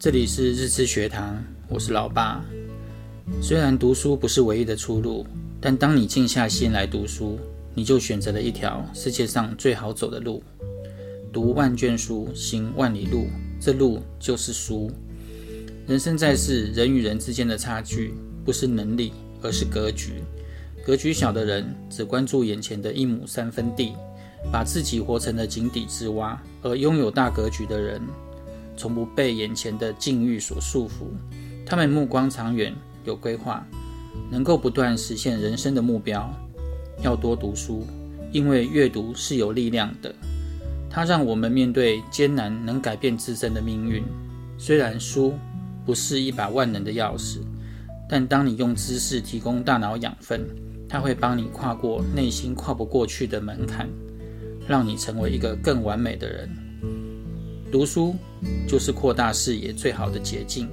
这里是日知学堂，我是老爸。虽然读书不是唯一的出路，但当你静下心来读书，你就选择了一条世界上最好走的路。读万卷书，行万里路，这路就是书。人生在世，人与人之间的差距不是能力，而是格局。格局小的人只关注眼前的一亩三分地，把自己活成了井底之蛙；而拥有大格局的人，从不被眼前的境遇所束缚。他们目光长远，有规划，能够不断实现人生的目标。要多读书，因为阅读是有力量的，它让我们面对艰难能改变自身的命运。虽然书不是一把万能的钥匙，但当你用知识提供大脑养分，它会帮你跨过内心跨不过去的门槛，让你成为一个更完美的人。读书就是扩大视野最好的捷径，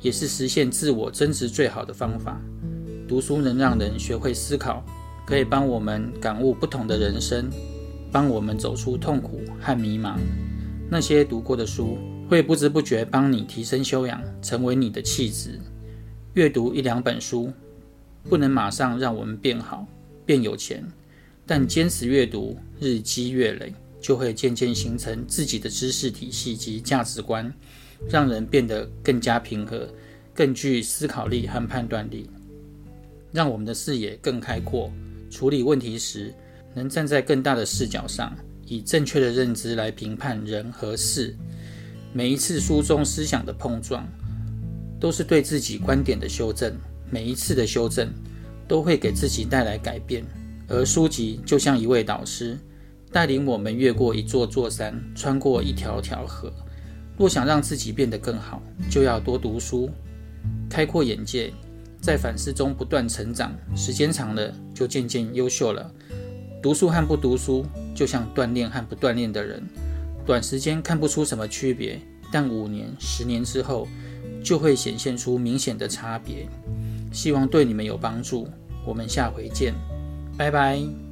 也是实现自我增值最好的方法。读书能让人学会思考，可以帮我们感悟不同的人生，帮我们走出痛苦和迷茫。那些读过的书，会不知不觉帮你提升修养，成为你的气质。阅读一两本书。不能马上让我们变好、变有钱，但坚持阅读，日积月累，就会渐渐形成自己的知识体系及价值观，让人变得更加平和、更具思考力和判断力，让我们的视野更开阔，处理问题时能站在更大的视角上，以正确的认知来评判人和事。每一次书中思想的碰撞，都是对自己观点的修正。每一次的修正，都会给自己带来改变，而书籍就像一位导师，带领我们越过一座座山，穿过一条条河。若想让自己变得更好，就要多读书，开阔眼界，在反思中不断成长。时间长了，就渐渐优秀了。读书和不读书，就像锻炼和不锻炼的人，短时间看不出什么区别，但五年、十年之后，就会显现出明显的差别。希望对你们有帮助，我们下回见，拜拜。